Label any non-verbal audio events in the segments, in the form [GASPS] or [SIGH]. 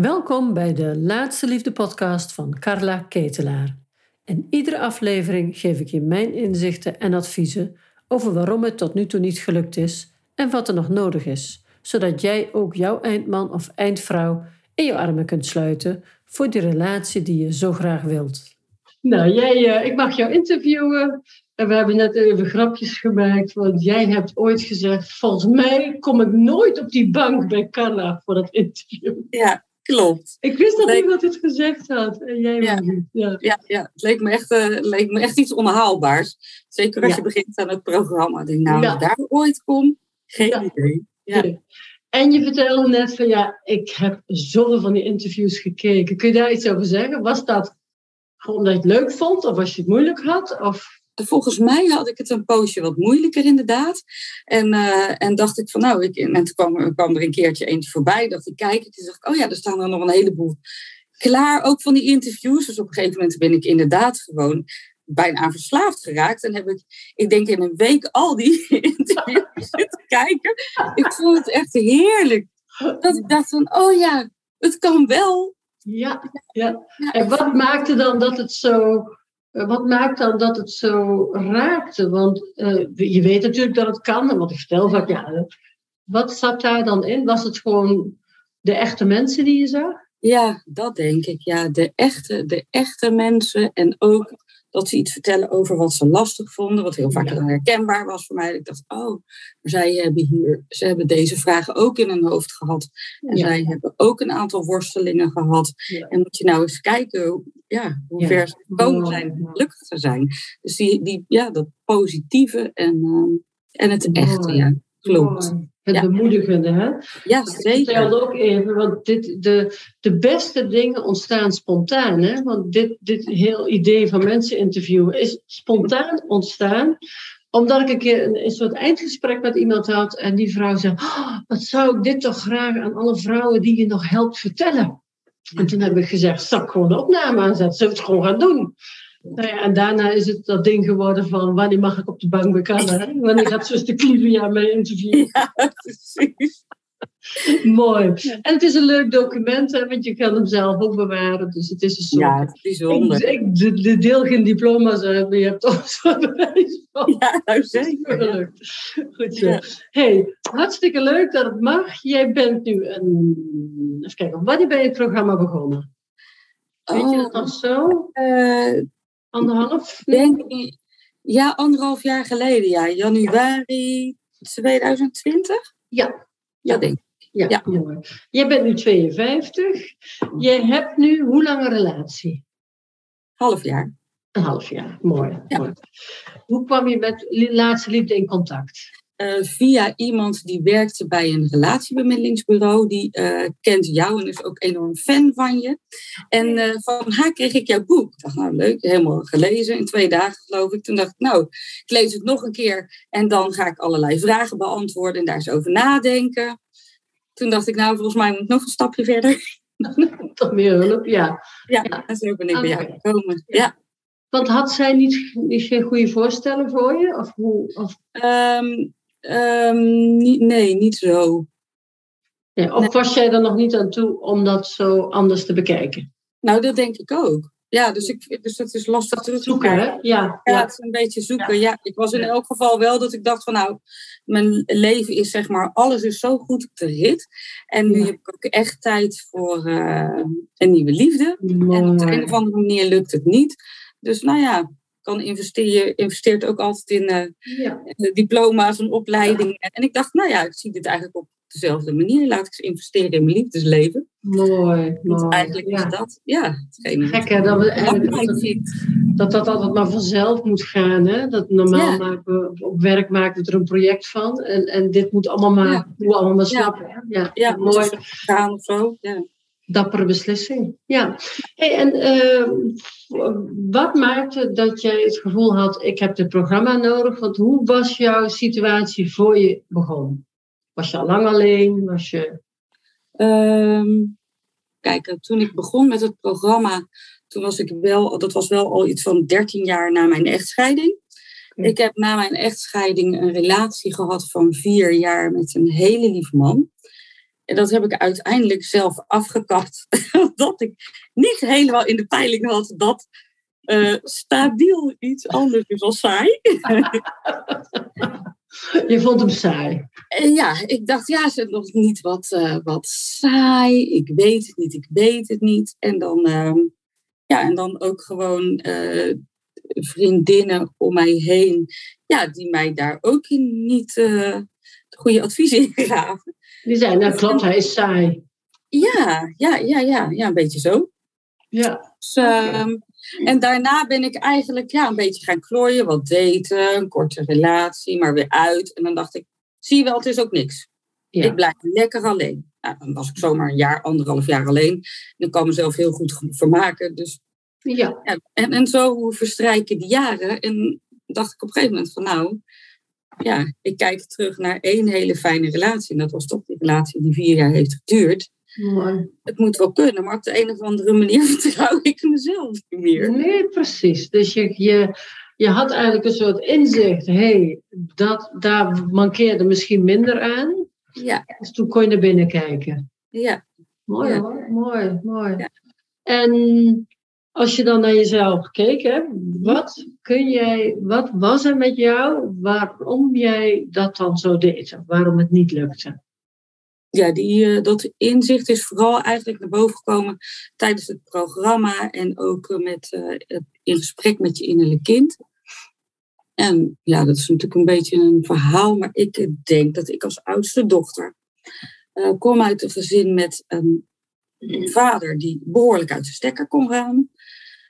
Welkom bij de Laatste Liefde podcast van Carla Ketelaar. In iedere aflevering geef ik je mijn inzichten en adviezen over waarom het tot nu toe niet gelukt is en wat er nog nodig is, zodat jij ook jouw eindman of eindvrouw in je armen kunt sluiten voor die relatie die je zo graag wilt. Nou, jij, uh, ik mag jou interviewen. En we hebben net even grapjes gemaakt, want jij hebt ooit gezegd: Volgens mij kom ik nooit op die bank bij Carla voor dat interview. Ja, klopt. Ik wist dat iemand het gezegd had. En jij ja. Ja. ja. Ja, het leek me, echt, uh, leek me echt iets onhaalbaars. Zeker als je begint aan het programma. Ik denk, nou, als daar ooit kom, geen idee. Ja. En je vertelde net van ja, ik heb zoveel van die interviews gekeken. Kun je daar iets over zeggen? Was dat gewoon omdat je het leuk vond of als je het moeilijk had? Of... Volgens mij had ik het een poosje wat moeilijker inderdaad. En, uh, en dacht ik van nou, ik, en toen kwam, kwam er een keertje eentje voorbij. Dacht ik, kijk, toen dacht ik, oh ja, er staan er nog een heleboel klaar. Ook van die interviews. Dus op een gegeven moment ben ik inderdaad gewoon bijna verslaafd geraakt. En heb ik, ik denk in een week al die [LAUGHS] interviews zitten kijken. Ik vond het echt heerlijk. Dat ik dacht van, oh ja, het kan wel. Ja, ja. En wat maakte dan dat het zo... Wat maakt dan dat het zo raakte? Want uh, je weet natuurlijk dat het kan, want ik vertel vaak, ja, wat zat daar dan in? Was het gewoon de echte mensen die je zag? Ja, dat denk ik. Ja, de echte, de echte mensen en ook dat ze iets vertellen over wat ze lastig vonden, wat heel vaak ja. herkenbaar was voor mij. Ik dacht, oh, maar zij hebben hier, ze hebben deze vragen ook in hun hoofd gehad. En ja. zij hebben ook een aantal worstelingen gehad. Ja. En moet je nou eens kijken ja, hoe ver ze gekomen zijn om gelukkig te zijn. Dus die, die, ja, dat positieve en, uh, en het echte, ja, klopt. Het ja. bemoedigende, hè? Ja, zeker. Ik vertelde ook even, want dit, de, de beste dingen ontstaan spontaan, hè? Want dit, dit heel idee van mensen interviewen is spontaan ontstaan omdat ik een keer een, een, soort eindgesprek met iemand had en die vrouw zei: oh, Wat zou ik dit toch graag aan alle vrouwen die je nog helpt vertellen? En toen heb ik gezegd: Zal ik gewoon de opname aanzetten? Zullen we het gewoon gaan doen? Nou ja, en daarna is het dat ding geworden van wanneer mag ik op de bank bekennen? Wanneer gaat zuster Clivia mij interviewen? [LAUGHS] Precies. [LAUGHS] Mooi. En het is een leuk document, hè, want je kan hem zelf ook bewaren. Dus het is een soort... Ja, het is bijzonder. Ik, ik de, de deel geen diploma's hebben, je hebt toch zo'n [LAUGHS] bewijs van. Ja, nou zeker. Leuk. Goed zo. Ja. hey, hartstikke leuk dat het mag. Jij bent nu een... Even kijken, wanneer ben je het programma begonnen? Weet je dat nog zo? Uh, Anderhalf? Denk, ja, anderhalf jaar geleden, ja. Januari 2020? Ja. Ja, denk ik. Ja, ja. mooi. Jij bent nu 52. Jij hebt nu hoe lang een relatie? Half jaar. Een half jaar, mooi. Ja. mooi. Hoe kwam je met laatste liefde in contact? Uh, via iemand die werkte bij een relatiebemiddelingsbureau. Die uh, kent jou en is ook enorm fan van je. En uh, van haar kreeg ik jouw boek. Ik dacht, nou leuk, helemaal gelezen in twee dagen geloof ik. Toen dacht ik, nou, ik lees het nog een keer en dan ga ik allerlei vragen beantwoorden en daar eens over nadenken. Toen dacht ik, nou, volgens mij moet ik nog een stapje verder. [LAUGHS] Toch meer hulp, ja. Ja, ja. en zo ben ik bij jou gekomen. Ja. Want had zij niet, niet geen goede voorstellen voor je? Of hoe, of... Um, Um, niet, nee, niet zo. Ja, of nee. was jij er nog niet aan toe om dat zo anders te bekijken? Nou, dat denk ik ook. Ja, dus, ik, dus dat is lastig te zoeken. Hè? Ja, ja, ja, het is een beetje zoeken. Ja. ja. ik was in elk geval wel dat ik dacht van nou, mijn leven is zeg maar, alles is zo goed op de rit. En nu heb ik ook echt tijd voor uh, een nieuwe liefde. Mooi. En op de een of andere manier lukt het niet. Dus nou ja, kan investeren, investeert ook altijd in uh, ja. diploma's en opleidingen. En ik dacht, nou ja, ik zie dit eigenlijk op dezelfde manier. Laat ik eens investeren in mijn liefdesleven. Mooi, mooi. Eigenlijk ja. is dat, ja. Gek hè, dat, we, dat, dat dat altijd maar vanzelf moet gaan. Hè? Dat normaal maken we, op werk maken we er een project van. En, en dit moet allemaal maar, ja. moet allemaal maar snappen. Ja, ja, mooi. Gaan of zo, ja dappere beslissing. Ja. Hey, en uh, wat maakte dat jij het gevoel had, ik heb dit programma nodig? Want hoe was jouw situatie voor je begon? Was je al lang alleen? Was je... Um, kijk, toen ik begon met het programma, toen was ik wel, dat was wel al iets van 13 jaar na mijn echtscheiding. Okay. Ik heb na mijn echtscheiding een relatie gehad van vier jaar met een hele lieve man. En dat heb ik uiteindelijk zelf afgekapt. [LAUGHS] Omdat ik niet helemaal in de peiling had dat uh, stabiel iets anders is dan saai. [LAUGHS] [LAUGHS] Je vond hem saai? En ja, ik dacht, ja, ze nog niet wat, uh, wat saai. Ik weet het niet, ik weet het niet. En dan, uh, ja, en dan ook gewoon uh, vriendinnen om mij heen, ja, die mij daar ook niet de goede adviezen in gaven. Die zei, nou klopt, hij is saai. Ja, ja, ja, ja, ja, een beetje zo. Ja. Dus, okay. En daarna ben ik eigenlijk ja, een beetje gaan klooien, wat daten, een korte relatie, maar weer uit. En dan dacht ik, zie je wel, het is ook niks. Ja. Ik blijf lekker alleen. Nou, dan was ik zomaar een jaar, anderhalf jaar alleen. En ik kan mezelf heel goed vermaken. Dus, ja. ja en, en zo verstrijken die jaren. En dacht ik op een gegeven moment van nou, ja, ik kijk terug naar één hele fijne relatie. En dat was toch die relatie die vier jaar heeft geduurd. Mooi. Het moet wel kunnen, maar op de een of andere manier [LAUGHS] vertrouw ik mezelf niet meer. Nee, precies. Dus je, je, je had eigenlijk een soort inzicht. Hé, hey, dat, daar mankeerde misschien minder aan. Ja. Dus toen kon je naar binnen kijken. Ja. Mooi Ja. hoor, mooi, mooi. Ja. En als je dan naar jezelf gekeken hebt, wat kun jij, wat was er met jou waarom jij dat dan zo deed? Waarom het niet lukte? Ja, die, eh, dat inzicht is vooral eigenlijk naar boven gekomen tijdens het programma en ook eh, met, eh, in gesprek met je innerlijk kind. En ja, dat is natuurlijk een beetje een verhaal, maar ik denk dat ik als oudste dochter kom uit een gezin met een vader die behoorlijk uit zijn stekker kon gaan.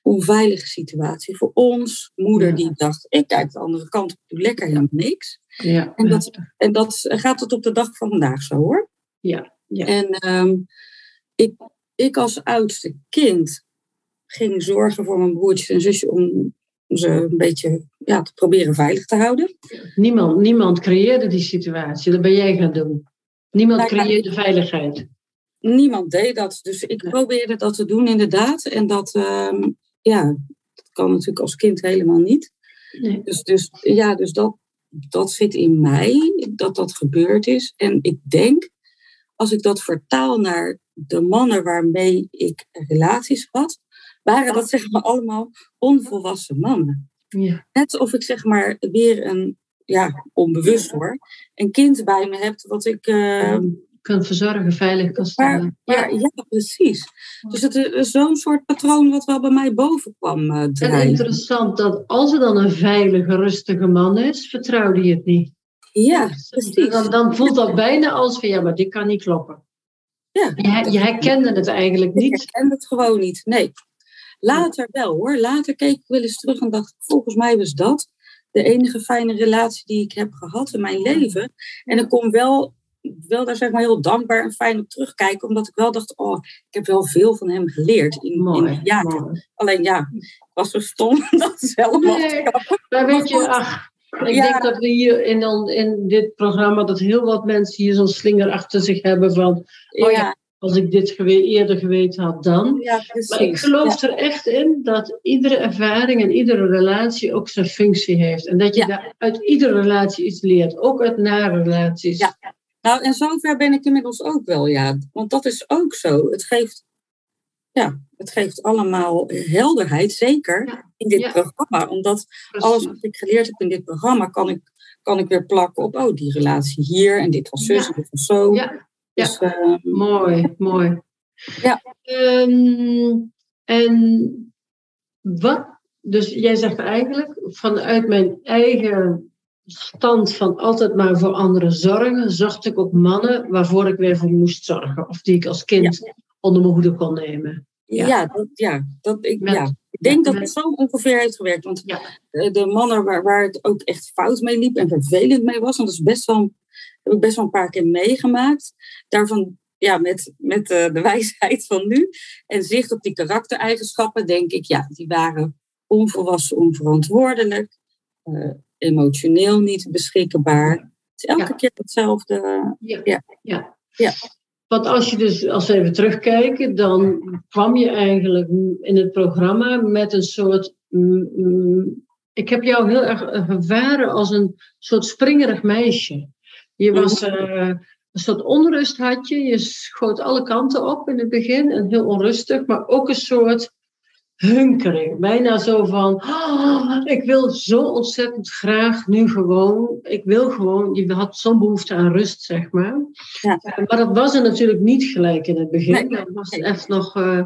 Onveilige situatie voor ons. Moeder Ja. die dacht, ik kijk de andere kant, ik doe lekker helemaal niks. Ja, En dat, en dat gaat tot op de dag van vandaag zo hoor. Ja, ja. En ehm, ik, ik als oudste kind ging zorgen voor mijn broertjes en zusje om ze een beetje ja, te proberen veilig te houden. Niemand, niemand creëerde die situatie, dat ben jij gaan doen. Niemand Nou, creëerde veiligheid. Niemand deed dat, dus ik probeerde dat te doen inderdaad. En dat, ehm, ja, dat kan natuurlijk als kind helemaal niet. Nee. Dus, dus ja, dus dat, dat zit in mij, dat dat gebeurd is. En ik denk, als ik dat vertaal naar de mannen waarmee ik relaties had, waren dat zeg maar allemaal onvolwassen mannen. Ja. Net of ik zeg maar weer een, ja, onbewust hoor, een kind bij me heb wat ik... eh, kan verzorgen, veilig kan stellen. maar, ja. precies. Dus het is zo'n soort patroon wat wel bij mij boven kwam eh En interessant dat als er dan een veilige, rustige man is, vertrouwde je het niet. Ja, precies. Dan, dan voelt dat bijna als van ja, maar dit kan niet kloppen. Ja. Je, je herkende het eigenlijk Ik niet. herkende het gewoon niet. Nee. Later wel hoor. Later keek ik wel eens terug en dacht, volgens mij was dat de enige fijne relatie die ik heb gehad in mijn leven. En ik kon wel, wel daar zeg maar heel dankbaar en fijn op terugkijken, omdat ik wel dacht, oh, ik heb wel veel van hem geleerd in, Mooi. jaren. Alleen ja, ik was zo stom [LAUGHS] dat te Nee. Maar weet je, ach, ik Ja. denk dat we hier in, in dit programma, dat heel wat mensen hier zo'n slinger achter zich hebben van, oh ja, als ik dit gewe- eerder geweten had dan. ja. Maar ik geloof er echt in dat iedere ervaring en iedere relatie ook zijn functie heeft. En dat je Ja. daar uit iedere relatie iets leert, ook uit nare relaties. Ja. Nou, en zover ben ik inmiddels ook wel, ja. Want dat is ook zo. Het geeft, ja, het geeft allemaal helderheid, zeker Ja. In dit Ja. programma. Omdat Precies. alles wat ik geleerd heb in dit programma, kan ik, kan ik weer plakken op, oh, die relatie hier en dit was zus Ja. en dit was zo. Ja, Dus, eh, mooi, mooi. Ja. Ehm, en wat, dus jij zegt eigenlijk, vanuit mijn eigen stand van altijd maar voor anderen zorgen, zocht ik ook mannen waarvoor ik weer voor moest zorgen. Of die ik als kind onder mijn hoede kon nemen. ja. Ja. dat, ja, dat, ik, Met- ja. Ik denk dat het zo ongeveer heeft gewerkt. Want Ja. de mannen waar, waar het ook echt fout mee liep en vervelend mee was, want dat is best wel, heb ik best wel een paar keer meegemaakt. Daarvan, ja, met, met eh, de [LAUGHS] wijsheid van nu en zicht op die karaktereigenschappen, denk ik, ja, die waren onvolwassen, onverantwoordelijk, eh, emotioneel niet beschikbaar. Het is elke Ja. keer hetzelfde. Ja. Ja. ja. Ja. Want als je dus, als we even terugkijken, dan kwam je eigenlijk in het programma met een soort. mm, mm, ik heb jou heel erg ervaren als een soort springerig meisje. Je was eh, een soort onrust had je. Je schoot alle kanten op in het begin en heel onrustig, maar ook een soort hunkering. Bijna zo van, "Ah, ik wil zo ontzettend graag nu gewoon, ik wil gewoon, je had zo'n behoefte aan rust, zeg maar. Ja. Eh, Maar dat was er natuurlijk niet gelijk in het begin. Nee, dat was nee. echt nog... eh,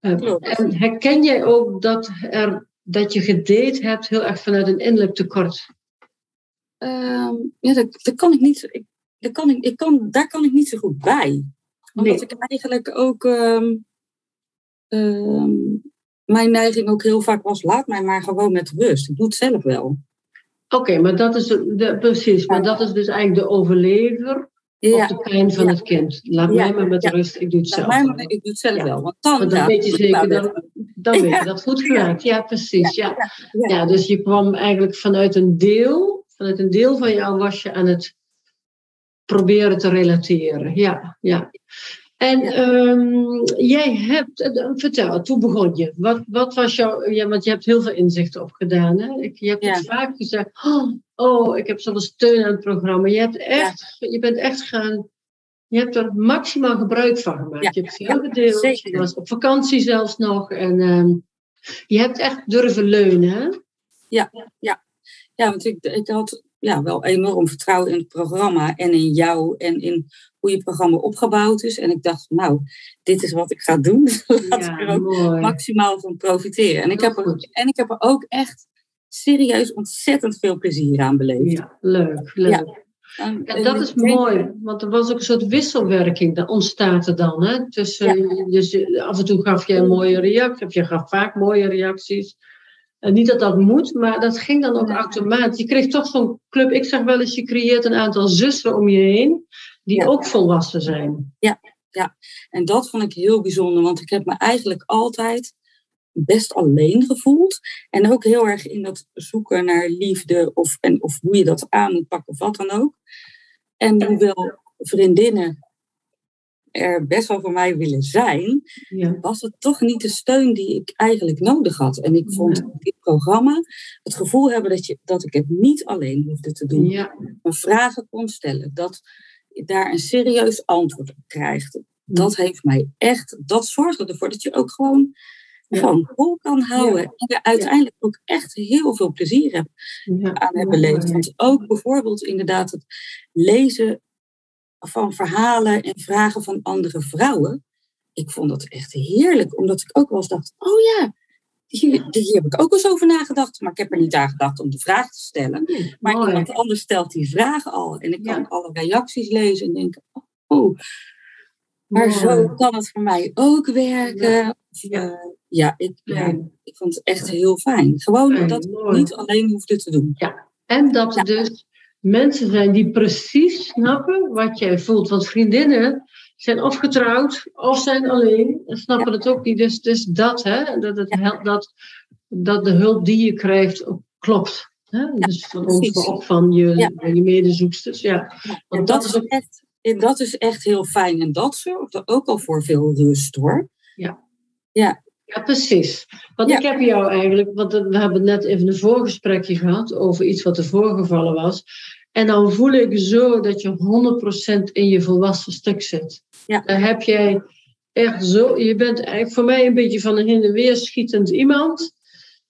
eh, en herken jij ook dat, er, dat je gedate hebt heel erg vanuit een innerlijk tekort? Ehm, ja, dat, dat kan ik niet. Ik, dat kan ik, ik kan, daar kan ik niet zo goed bij. Omdat ik eigenlijk ook. ehm, ehm, mijn neiging ook heel vaak was: laat mij maar gewoon met rust. Ik doe het zelf wel. Oké, maar dat is de, precies, maar dat is dus eigenlijk de overlever Ja, of de pijn van ja. het kind. Laat Ja, mij maar met rust, ik doe het laat zelf. mij maar, ik doe het zelf wel. Want dan, Want dan weet je zeker, dan, dat- dan weet je dat goed gemaakt. Ja, precies. Ja. Ja, dus je kwam eigenlijk vanuit een deel, vanuit een deel van jou was je aan het proberen te relateren. Ja, ja. En Ja. ehm, jij hebt, eh, vertel, toen begon je. Wat, wat was jouw, ja, want je hebt heel veel inzichten opgedaan. Hè? Ik, je hebt Ja. het vaak gezegd, oh, oh, ik heb zoveel steun aan het programma. Je, hebt echt, je bent echt gaan, je hebt er maximaal gebruik van gemaakt. Ja, Je hebt veel ja, gedeeld, zeker. je was op vakantie zelfs nog. En ehm, je hebt echt durven leunen, hè? Ja, want ik, ik had ja, wel enorm vertrouwen in het programma en in jou en in hoe je programma opgebouwd is. En ik dacht, nou, dit is wat ik ga doen. [LAUGHS] Laat ik er ook mooi. maximaal van profiteren. En ik, heb er, en ik heb er ook echt serieus ontzettend veel plezier aan beleefd. Ja, leuk, leuk. En- Ja, en dat is denk- mooi, want er was ook een soort wisselwerking, dat ontstaat er dan. Hè? Tussen, dus je- af en toe gaf je een mooie reactie, of je gaf vaak mooie reacties. En niet dat dat moet, maar dat ging dan ook automatisch. Je kreeg toch zo'n club, ik zeg wel eens, je creëert een aantal zussen om je heen, die Ja. ook volwassen zijn. En dat vond ik heel bijzonder, want ik heb me eigenlijk altijd best alleen gevoeld. En ook heel erg in dat zoeken naar liefde of, en, of hoe je dat aan moet pakken of wat dan ook. En hoewel vriendinnen er best wel voor mij willen zijn, Ja. was het toch niet de steun die ik eigenlijk nodig had. En ik vond Ja. dit programma het gevoel hebben dat, je, dat ik het niet alleen hoefde te doen. Ja. Vragen kon stellen. Dat daar een serieus antwoord op krijgt. Dat heeft mij echt, dat zorgde ervoor dat je ook gewoon, Ja. gewoon vol kan houden. En er uiteindelijk ook echt heel veel plezier hebt Ja. aan hebben beleefd. Want ook bijvoorbeeld inderdaad het lezen van verhalen en vragen van andere vrouwen. Ik vond dat echt heerlijk, omdat ik ook wel eens dacht, oh ja, hier, hier heb ik ook eens over nagedacht. Maar ik heb er niet aan gedacht om de vraag te stellen. Maar Mooi. iemand anders stelt die vraag al. En ik kan Ja. alle reacties lezen en denken, oh, maar Mooi. zo kan het voor mij ook werken. Ja. Eh, ja, ik, ja, ik vond het echt heel fijn. Gewoon Fijn, dat ik niet alleen hoefde te doen. En dat er dus mensen zijn die precies snappen wat jij voelt. Want vriendinnen zijn of getrouwd of zijn alleen en snappen het ook niet. Dus, dus dat, hè, dat, het helpt, dat, dat de hulp die je krijgt ook klopt. Hè? dus van ons, precies. maar ook van je, Ja. je medezoeksters. Ja. Want dat dat is, ook echt, en dat is echt heel fijn. En dat zorgt er ook al voor veel rust hoor. Ja, precies. Want Ja. ik heb jou eigenlijk, want we hebben net even een voorgesprekje gehad over iets wat er voorgevallen was. En dan voel ik zo dat je 100% in je volwassen stuk zit. Ja. Dan heb jij echt zo, je bent eigenlijk voor mij een beetje van een heen en weer schietend iemand.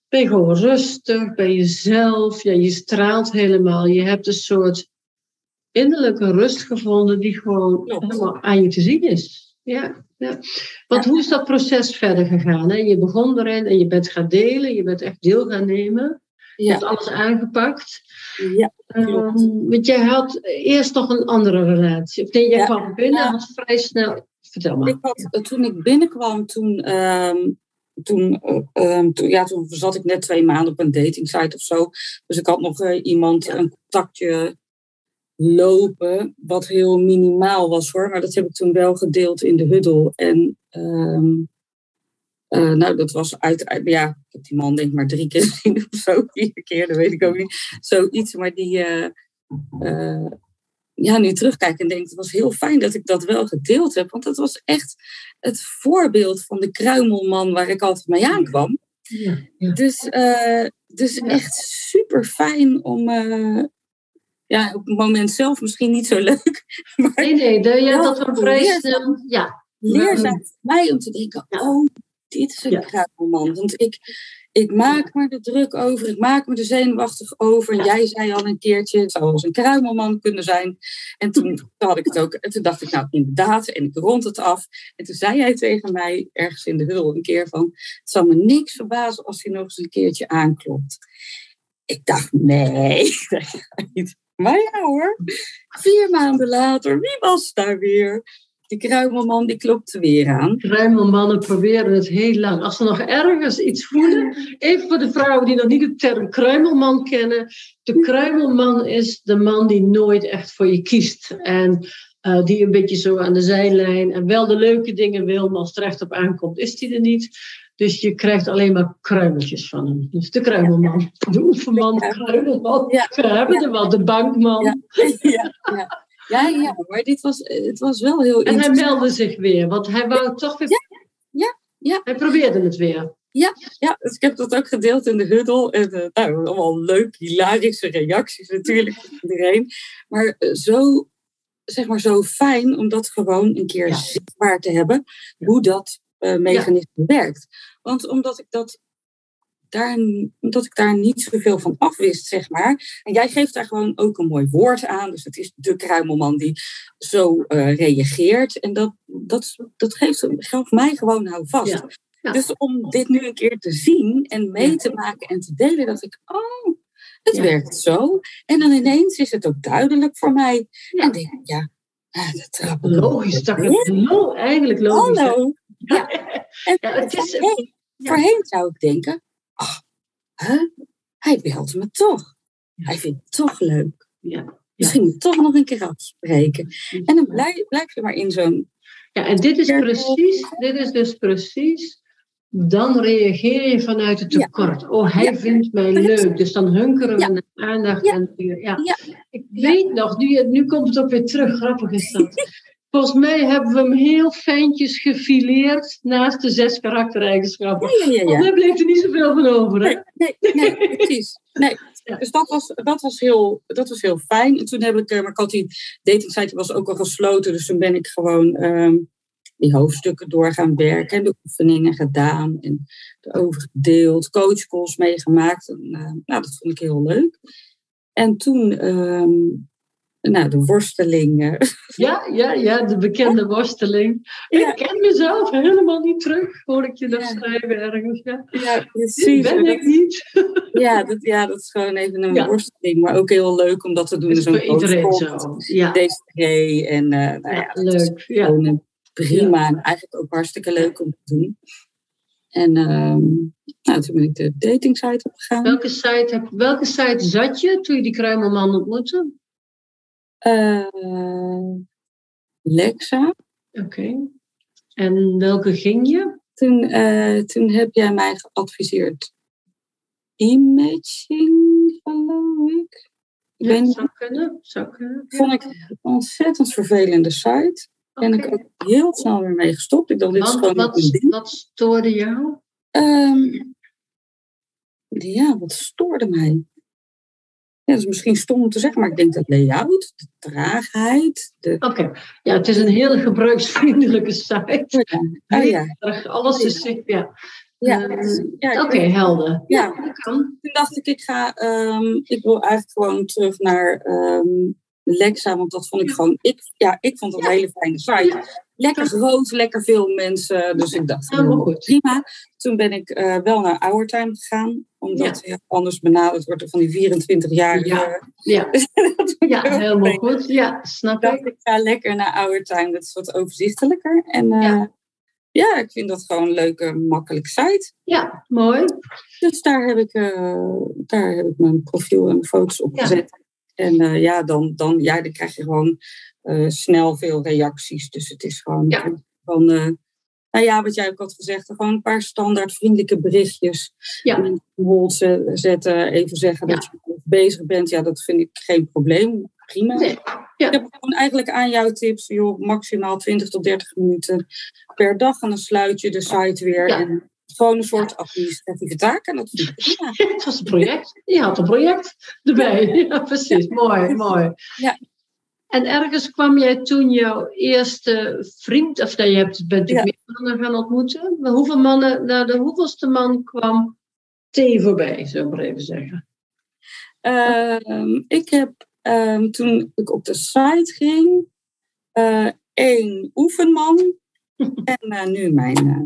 Ben je gewoon rustig, bij jezelf, ja, je straalt helemaal. Je hebt een soort innerlijke rust gevonden die gewoon helemaal aan je te zien is. Ja, ja. Want Ja. hoe is dat proces verder gegaan? Hè? Je begon erin en je bent gaan delen, je bent echt deel gaan nemen. Je hebt alles aangepakt. Ja. Ehm, want jij had eerst nog een andere relatie. Of nee, jij Ja. kwam binnen en had vrij snel. Vertel maar. Ik had, eh, toen ik binnenkwam, toen, ehm, toen, eh, ehm, toen, ja, toen zat ik net twee maanden op een datingsite of zo. Dus ik had nog eh, iemand, een contactje lopen, wat heel minimaal was hoor. Maar dat heb ik toen wel gedeeld in de huddle. En eh, nou, dat was uit, ja, ik heb die man denk ik maar drie keer [LAUGHS] gezien of zo. Vier keer, dat weet ik ook niet. Zoiets, maar die... eh, eh, ja, nu terugkijk en denk, het was heel fijn dat ik dat wel gedeeld heb. Want dat was echt het voorbeeld van de kruimelman waar ik altijd mee aankwam. Ja, ja. Dus, eh, dus Ja. echt super fijn om, eh, ja, op het moment zelf misschien niet zo [LAUGHS] leuk. Maar nee, nee, de, ja, dat vrij snel. Ja. Leerzaam voor mij om te denken: oh, dit is een ja. kruimelman. Want ik, ik maak me er druk over, ik maak me er zenuwachtig over. En jij zei al een keertje, het zou wel een kruimelman kunnen zijn. En toen had ik het ook, en toen dacht ik, nou inderdaad, en ik rond het af. En toen zei hij tegen mij, ergens in de hul, een keer van, het zal me niks verbazen als hij nog eens een keertje aanklopt. Ik dacht, nee, [LAUGHS] dat niet. Maar ja hoor, vier maanden later, wie was daar weer? Die kruimelman die klopte weer aan. Kruimelmannen proberen het heel lang. Als ze nog ergens iets voelen. Even voor de vrouwen die nog niet de term kruimelman kennen. De kruimelman is de man die nooit echt voor je kiest. En uh, die een beetje zo aan de zijlijn. En wel de leuke dingen wil, maar als het recht op aankomt, is die er niet. Dus je krijgt alleen maar kruimeltjes van hem. Dus de kruimelman, de oefenman, de kruimelman. We hebben er wel, de bankman. Ja, ja, ja. Ja, maar dit was, het was wel heel En hij meldde zich weer, want hij wou toch weer... Ja, ja, ja. Hij probeerde het weer. Ja, ja, dus ik heb dat ook gedeeld in de huddle. En uh, nou, allemaal leuk, hilarische reacties natuurlijk van iedereen. Maar uh, zo, zeg maar, zo fijn om dat gewoon een keer zichtbaar te hebben. Hoe dat uh, mechanisme werkt. Want omdat ik dat daar, dat ik daar niet zoveel van afwist, zeg maar. En jij geeft daar gewoon ook een mooi woord aan. Dus het is de kruimelman die zo uh, reageert. En dat, dat, dat geeft, geeft mij gewoon nou vast. Dus om dit nu een keer te zien en mee te maken en te delen, dat ik, oh, het werkt zo. En dan ineens is het ook duidelijk voor mij. En denk ik, ja, ah, dat. Logisch, dat is eigenlijk logisch. Hallo. Ja. En het is, voorheen zou ik denken, huh? hij belt me toch. Hij vindt het toch leuk. Ja. Misschien moet toch nog een keer afspreken. En dan blijf, blijf je maar in zo'n... Ja, en dit is precies, dit is dus precies dan reageer je vanuit het tekort. Oh, hij vindt mij leuk. Dus dan hunkeren we naar aandacht. En, ja. Ik weet nog, nu, nu komt het ook weer terug. Grappig is dat. [LAUGHS] Volgens mij hebben we hem heel fijntjes gefileerd naast de zes karaktereigenschappen. Ja, ja, ja. daar bleef er niet zoveel van over. Hè? Nee, nee, nee precies. Nee. Dus dat was, dat, was heel, dat was heel fijn. En toen heb ik, eh, maar ik had die datingsite was ook al gesloten. Dus toen ben ik gewoon um, die hoofdstukken door gaan werken. De oefeningen gedaan en erover gedeeld. Coachcalls meegemaakt. En, uh, nou, dat vond ik heel leuk. En toen um, nou, de worsteling. Ja, ja, ja, de bekende worsteling. Ik ken mezelf helemaal niet terug, hoor ik je dat schrijven ergens. Ja, ja precies. ben ik niet. Ja dat, ja, dat is gewoon even een worsteling, maar ook heel leuk om dat te doen. Voor iedereen zo. Ja. DCG en uh, nou ja, leuk. Ja. prima en eigenlijk ook hartstikke leuk om te doen. En uh, nou, toen ben ik de datingsite opgegaan. Welke site, heb, welke site zat je toen je die kruimelman ontmoette? Uh, Lexa. Oké. En welke ging je? Toen, uh, toen heb jij mij geadviseerd imaging, geloof ik. ik ja, zou kunnen. Zou kunnen. Vond ik een ontzettend vervelende site. Okay. En ik ook heel snel weer mee gestopt. Ik dacht, dit is gewoon wat, wat stoorde jou? Um, ja, wat stoorde mij? Ja, dat is misschien stom om te zeggen, maar ik denk dat layout, de traagheid. De... Oké, ja, het is een hele gebruiksvriendelijke site. Ja. Oh, ja. Alles is, ja. Ja, ja oké, helder. Ja, ja. Toen dacht ik, ik ga, um, ik wil eigenlijk gewoon terug naar um, Lexa, want dat vond ik gewoon, ik, ja, ik vond het een hele fijne site. Lekker groot, lekker veel mensen. Dus ik dacht, goed. prima. Toen ben ik uh, wel naar Hourtime gegaan. Omdat ja. anders benaderd wordt van die 24 jaar. Ja, ja. [LAUGHS] ja helemaal goed. Ja, snap ik. Ik ga lekker naar Hourtime. Dat is wat overzichtelijker. En uh, ja. ja. ik vind dat gewoon een leuke, makkelijke site. Ja, mooi. Dus daar heb ik, uh, daar heb ik mijn profiel en foto's op gezet. En ja, dan, dan, ja, dan krijg je gewoon uh, snel veel reacties. Dus het is gewoon ja. van, uh, nou ja, wat jij ook had gezegd, gewoon een paar standaard vriendelijke berichtjes. Ja. Ze zetten, even zeggen ja. dat je bezig bent. Ja, dat vind ik geen probleem. Prima. Nee. Ja. Ik heb gewoon eigenlijk aan jouw tips, joh, maximaal 20 tot 30 minuten per dag. En dan sluit je de site weer. En gewoon een soort administratieve taak en dat vind ik prima. [LAUGHS] het was een project. Je had een project erbij. Ja, precies. Mooi, mooi. Ja. En ergens kwam jij toen jouw eerste vriend, of nee, je hebt, bent natuurlijk meer mannen gaan ontmoeten. Maar hoeveel mannen, naar de hoeveelste man kwam thee voorbij, zou ik maar even zeggen? Ehm, ik heb ehm, toen ik op de site ging, eh, één oefenman [LAUGHS] en eh, nu mijn uh,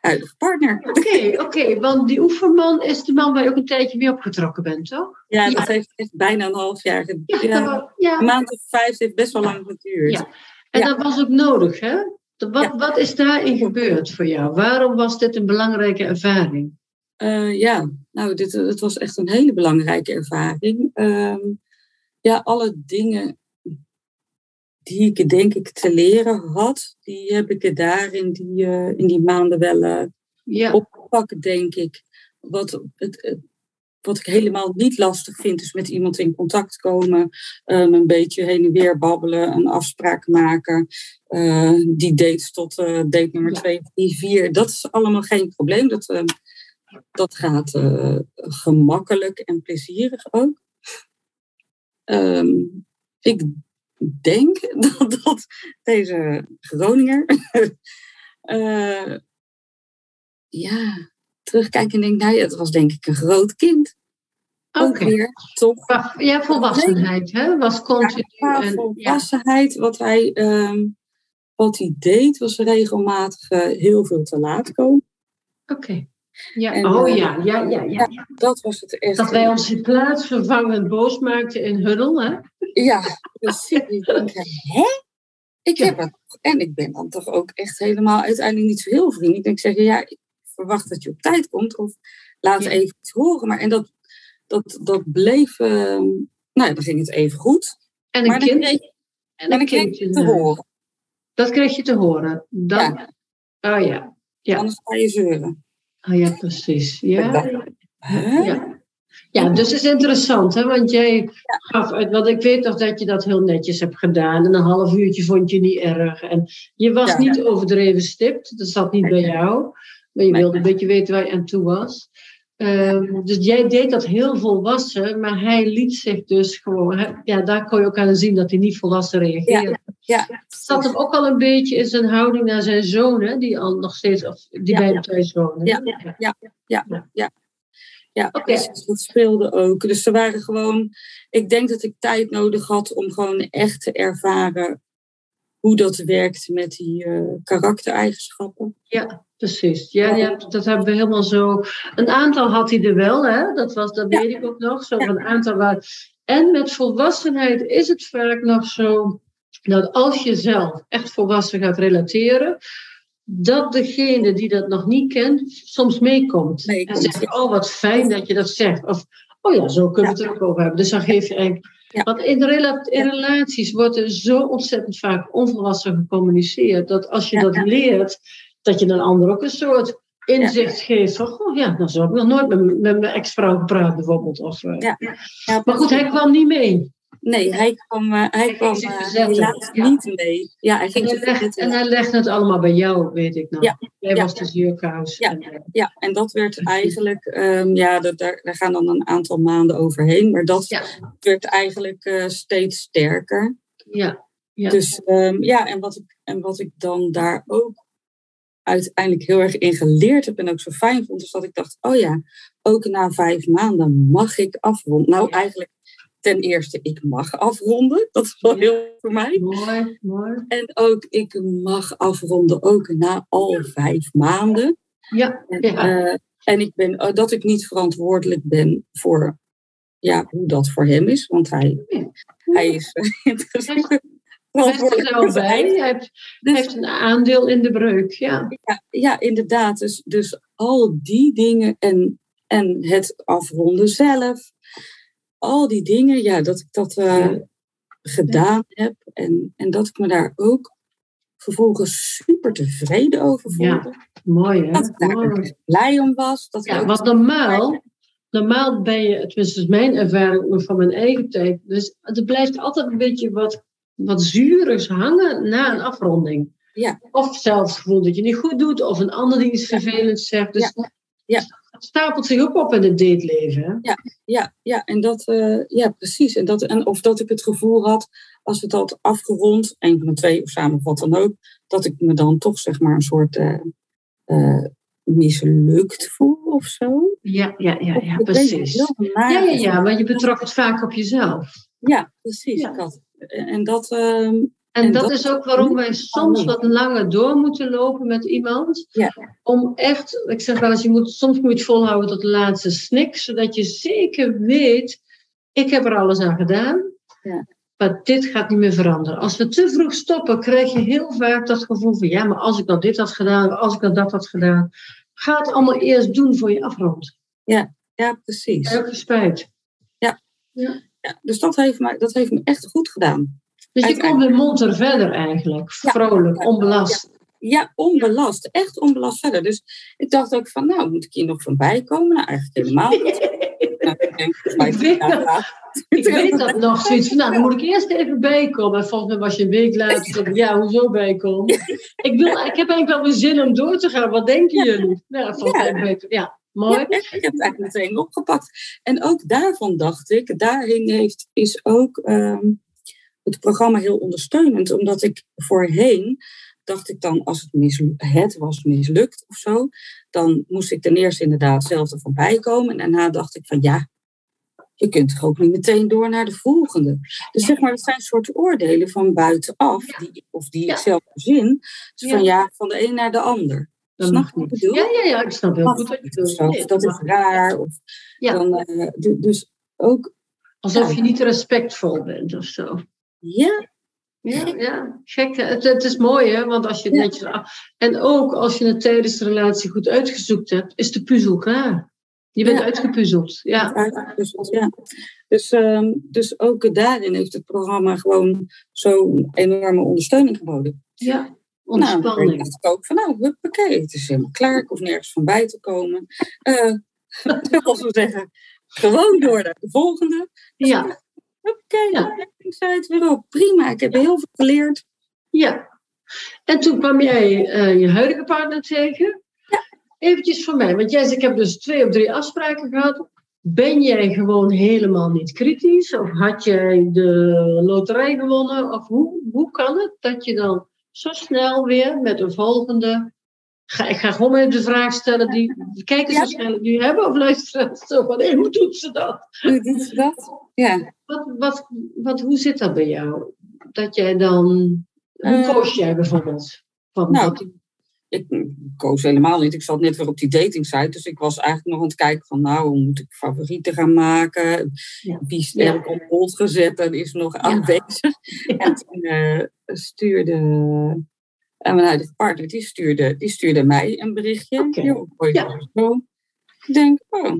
huidige partner. Oké, oké, want die oefenman is de man waar je ook een tijdje mee opgetrokken bent, toch? Ja, dat heeft echt bijna een half jaar geduurd. Ja, ja. Een maand of vijf heeft best wel lang geduurd. Ja. En dat was ook nodig, hè? Wat, wat is daarin gebeurd voor jou? Waarom was dit een belangrijke ervaring? Uh, ja, nou, dit, het was echt een hele belangrijke ervaring. Uh, ja, alle dingen die ik denk ik te leren had, die heb ik er daar in die, uh, in die maanden wel uh, ja. opgepakt, denk ik. Wat, het, het, wat ik helemaal niet lastig vind, is met iemand in contact komen, um, een beetje heen en weer babbelen, een afspraak maken, uh, die dates tot date nummer 2, 3, 4. Dat is allemaal geen probleem. Dat, dat gaat gemakkelijk en plezierig ook. Um, ik denk [LAUGHS] dat, dat deze Groninger uh, [LAUGHS] ja, terugkijken en denk, nou ja, het was denk ik een groot kind. Oké. Okay. Toch? Ja, volwassenheid, hè? Was continu. Ja, en, volwassenheid, ja. wat hij, um, wat hij deed, was regelmatig uh, heel veel te laat komen. Oké. Okay. Ja, en, oh uh, ja, ja, ja, ja, ja. Dat was het echt. Dat wij ons in plaats vervangend boos maakten in huddel, hè? Ja, precies. ik denk, [LAUGHS] hè? Ik heb het. En ik ben dan toch ook echt helemaal uiteindelijk niet zo heel vriendelijk. Ik zeggen, ja, ik verwacht dat je op tijd komt. Of laat even iets horen. Maar en dat, dat, dat bleef, uh, nou ja, dan ging het even goed. En een kind? Kreeg, en en dan kreeg je te horen. Dat kreeg je te horen. Dan, ja. Oh ja. ja. Anders ga je zeuren. Oh ja, precies. Ja. Ja. Ja, dus het is interessant, hè? want jij gaf uit, want ik weet toch dat je dat heel netjes hebt gedaan. En een half uurtje vond je niet erg. En je was Ja, niet ja. overdreven stipt, dat zat niet bij jou. Maar je wilde een beetje weten waar je aan toe was. Ehm, dus jij deed dat heel volwassen, maar hij liet zich dus gewoon. hè, Ja, daar kon je ook aan zien dat hij niet volwassen reageerde. Ja, Zat hem ook al een beetje in zijn houding naar zijn zoon, hè, die al nog steeds, of die Ja, bij ja. thuis woonde. Ja, ja, ja, ja. Ja, Oké. precies, dat speelde ook. Dus er waren gewoon, ik denk dat ik tijd nodig had om gewoon echt te ervaren hoe dat werkt met die eh, karaktereigenschappen. Ja, precies. Ja, ja, dat hebben we helemaal zo. Een aantal had hij er wel, hè? Dat, was, dat Ja. weet ik ook nog. Zo Ja. een aantal waar. En met volwassenheid is het vaak nog zo dat als je zelf echt volwassen gaat relateren, dat degene die dat nog niet kent, soms meekomt. En zegt, oh wat fijn dat je dat zegt. Of, oh ja, zo kunnen we het er ook over hebben. Dus dan geef je eigenlijk... Ja. Want in, rela- in relaties wordt er zo ontzettend vaak onvolwassen gecommuniceerd, dat als je dat leert, dat je een ander ook een soort inzicht geeft van, oh ja, dan zou ik nog nooit met, met mijn ex-vrouw gepraat bijvoorbeeld. Of, eh. Maar goed, hij kwam niet mee. Nee, hij kwam, eh, hij kwam eh, helaas Ja. niet mee. Ja, hij En ging hij, zich legt, en hij legde het allemaal bij jou, weet ik nog. Ja. Jij Ja. was de zuurkous. Ja. En, eh, Ja, en dat werd eigenlijk, ehm, ja, dat, daar, daar gaan dan een aantal maanden overheen. Maar dat werd eigenlijk steeds sterker. ja. Ja. Dus ehm, ja, en wat, ik, en wat ik dan daar ook uiteindelijk heel erg in geleerd heb en ook zo fijn vond, is dat ik dacht, oh ja, ook na vijf maanden mag ik afronden. Nou, eigenlijk ten eerste, ik mag afronden. Dat is wel Ja. heel voor mij. Mooi, mooi. En ook, ik mag afronden ook na al vijf maanden. Ja, En, ja. eh, en ik ben, eh, dat ik niet verantwoordelijk ben voor ja, hoe dat voor hem is. Want hij, hij is eh, interessant. [LAUGHS] Hij is er verantwoordelijk voor zijn Hij heeft, Dus- heeft een aandeel in de breuk, ja. Ja, ja inderdaad. Dus, dus al die dingen en, en het afronden zelf. Al die dingen, ja, dat ik dat eh, Ja. gedaan heb. En, en dat ik me daar ook vervolgens super tevreden over Ja. voelde. Mooi, hè? Dat ik daar Mooi. blij om was. Dat Ja, want normaal, normaal ben je, tenminste is mijn ervaring maar van mijn eigen tijd, dus er blijft altijd een beetje wat, wat zuurigs hangen na een afronding. Ja. Of zelfs het gevoel dat je niet goed doet, of een ander die iets vervelends zegt. Dus Ja. Stapelt zich ook op in het dateleven. hè? Ja, ja, en dat, eh, ja, precies. En, dat, en of dat ik het gevoel had, als het had afgerond, een van de twee of samen of wat dan ook, dat ik me dan toch zeg maar een soort eh, eh, mislukt voel of zo. Ja, ja, ja, ja, precies. Ja, ja, ja, maar je betrok het vaak op jezelf. Ja, precies. Ja. Ik had, en en dat, ehm, En, En dat, dat is ook waarom wij soms wat langer door moeten lopen met iemand. Ja. Om echt, ik zeg wel eens, je moet, soms moet je het volhouden tot de laatste snik, zodat je zeker weet, ik heb er alles aan gedaan. Ja. Maar dit gaat niet meer veranderen. Als we te vroeg stoppen, krijg je heel vaak dat gevoel van, ja, maar als ik nou dit had gedaan, als ik nou dat had gedaan. Ga het allemaal eerst doen voor je afrondt. ja, precies. Elke spijt. Ja, dus dat heeft, me, dat heeft me echt goed gedaan. Dus je komt weer monter verder eigenlijk. Vrolijk, onbelast. Ja, onbelast. Echt onbelast verder. Dus ik dacht ook van, nou, moet ik hier nog van bij komen? Nou, eigenlijk helemaal niet. [LAUGHS] Nou, ik weet dat. Ik weet dat nog zoiets van, nou, dan moet ik eerst even bijkomen. En volgens mij was je een week later, ik, ja, hoezo bijkomen? [LAUGHS] Ik, wil, ik heb eigenlijk wel weer zin om door te gaan. Wat denken jullie? Nou, volgens mij beter. Ja, mooi. Ja, ik heb het eigenlijk meteen opgepakt. En ook daarvan dacht ik, daarin heeft, is ook ehm, het programma heel ondersteunend. Omdat ik voorheen dacht ik dan, als het, mislu- het was mislukt of zo, dan moest ik ten eerste inderdaad zelf ervan bijkomen. En daarna dacht ik van ja, je kunt toch ook niet meteen door naar de volgende. Dus zeg maar, dat zijn soort oordelen van buitenaf, die, of die Ja. ik zelf verzin. Dus van Ja. van de een naar de ander. Dat Snap mag je wat ik niet. bedoel? Ja, ja, ja, ik snap heel goed wat je bedoelt. dat is raar. Of Ja. dan, eh, du- dus ook, Alsof je niet respectvol bent of zo. Ja, Ja, ja. gek. Het, het is mooi, hè? Want als je het Ja. netjes... af- En ook als je het tijdens de relatie goed uitgezoekt hebt, is de puzzel klaar. Je bent Ja. uitgepuzzeld. Ja. ja. Dus, ehm, dus ook daarin heeft het programma gewoon zo'n enorme ondersteuning geboden. ja. Nou, Ontspanning. ik dacht ik ook van, nou, huppakee, het is helemaal klaar. Ik hoef nergens van bij te komen. [LAUGHS] Zoals we zeggen, gewoon door naar de volgende. Ja. Ja. ja. ik zei het weer op. Prima, ik heb heel veel geleerd. Ja. En toen kwam jij eh, je huidige partner tegen. Ja. Eventjes voor mij, want jij ik heb dus twee of drie afspraken gehad. Ben jij gewoon helemaal niet kritisch? Of had jij de loterij gewonnen? Of hoe, hoe kan het dat je dan zo snel weer met een volgende... Ga, ik ga gewoon even de vraag stellen die de kijkers Ja. waarschijnlijk nu hebben. Of luisteren zo van, hé, hoe doet ze dat? Hoe doet ze dat? Ja. Wat, wat, wat, hoe zit dat bij jou? Dat jij dan... Hoe Eh, koos jij bijvoorbeeld? Van Nou, ik koos helemaal niet. Ik zat net weer op die datingsite. Dus ik was eigenlijk nog aan het kijken van, nou, hoe moet ik favorieten gaan maken? Ja. Heb ik op hold gezet en is nog aanwezig. [LAUGHS] En toen eh, stuurde en mijn huidige partner, die stuurde, die stuurde mij een berichtje. Joh, hoi, Ja. zo. Ik denk, oh,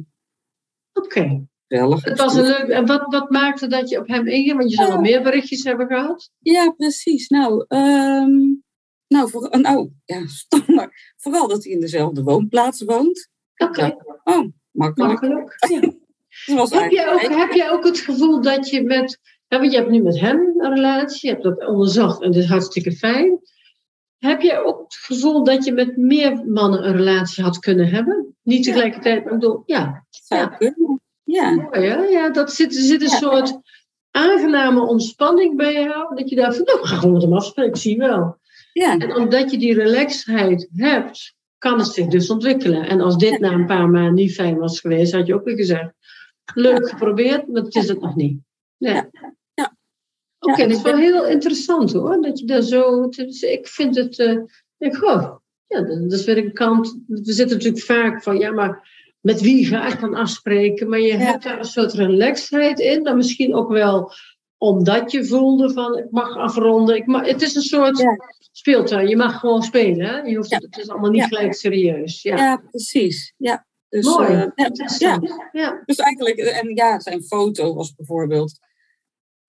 Oké. gezellig. Het was een leuk. En wat, wat maakte dat je op hem inging? Want je zou nog meer berichtjes hebben gehad. Ja, precies. Nou, ehm, nou, voor, nou ja, [LAUGHS] stom maar. Vooral dat hij in dezelfde woonplaats woont. Oké. Oh, makkelijk. Makkelijk. [LAUGHS] Ja. Dat was Heb, jij ook, heb jij ook het gevoel dat je met. want je hebt nu met hem een relatie, je hebt dat onderzocht en dat is hartstikke fijn. Heb jij ook het gevoel dat je met meer mannen een relatie had kunnen hebben? Niet tegelijkertijd, maar ik bedoel, ja. zou Ja. kunnen. Ja. Mooi, hè? ja dat zit, er zit een soort aangename ontspanning bij jou. Dat je dacht van, nou, ga gewoon met hem afspreken, ik zie wel. Ja. En omdat je die relaxedheid hebt, kan het zich dus ontwikkelen. En als dit na een paar maanden niet fijn was geweest, had je ook weer gezegd: Leuk geprobeerd, maar het is het nog niet. Ja. Oké, dat is wel heel interessant hoor. Dat je daar zo. ik vind het. eh, ik goh, ja, dat is weer een kant. We zitten natuurlijk vaak van ja, maar met wie ga ik dan afspreken? Maar je Ja. hebt daar een soort relaxedheid in. Dan misschien ook wel omdat je voelde van ik mag afronden. Ik mag, het is een soort Ja. speeltuin. Je mag gewoon spelen. Hè? Je hoeft, Ja. Het is allemaal niet gelijk serieus. Ja. ja, precies. Ja. Dus, Mooi. eh, ja. Ja. dus eigenlijk, en ja, zijn foto was bijvoorbeeld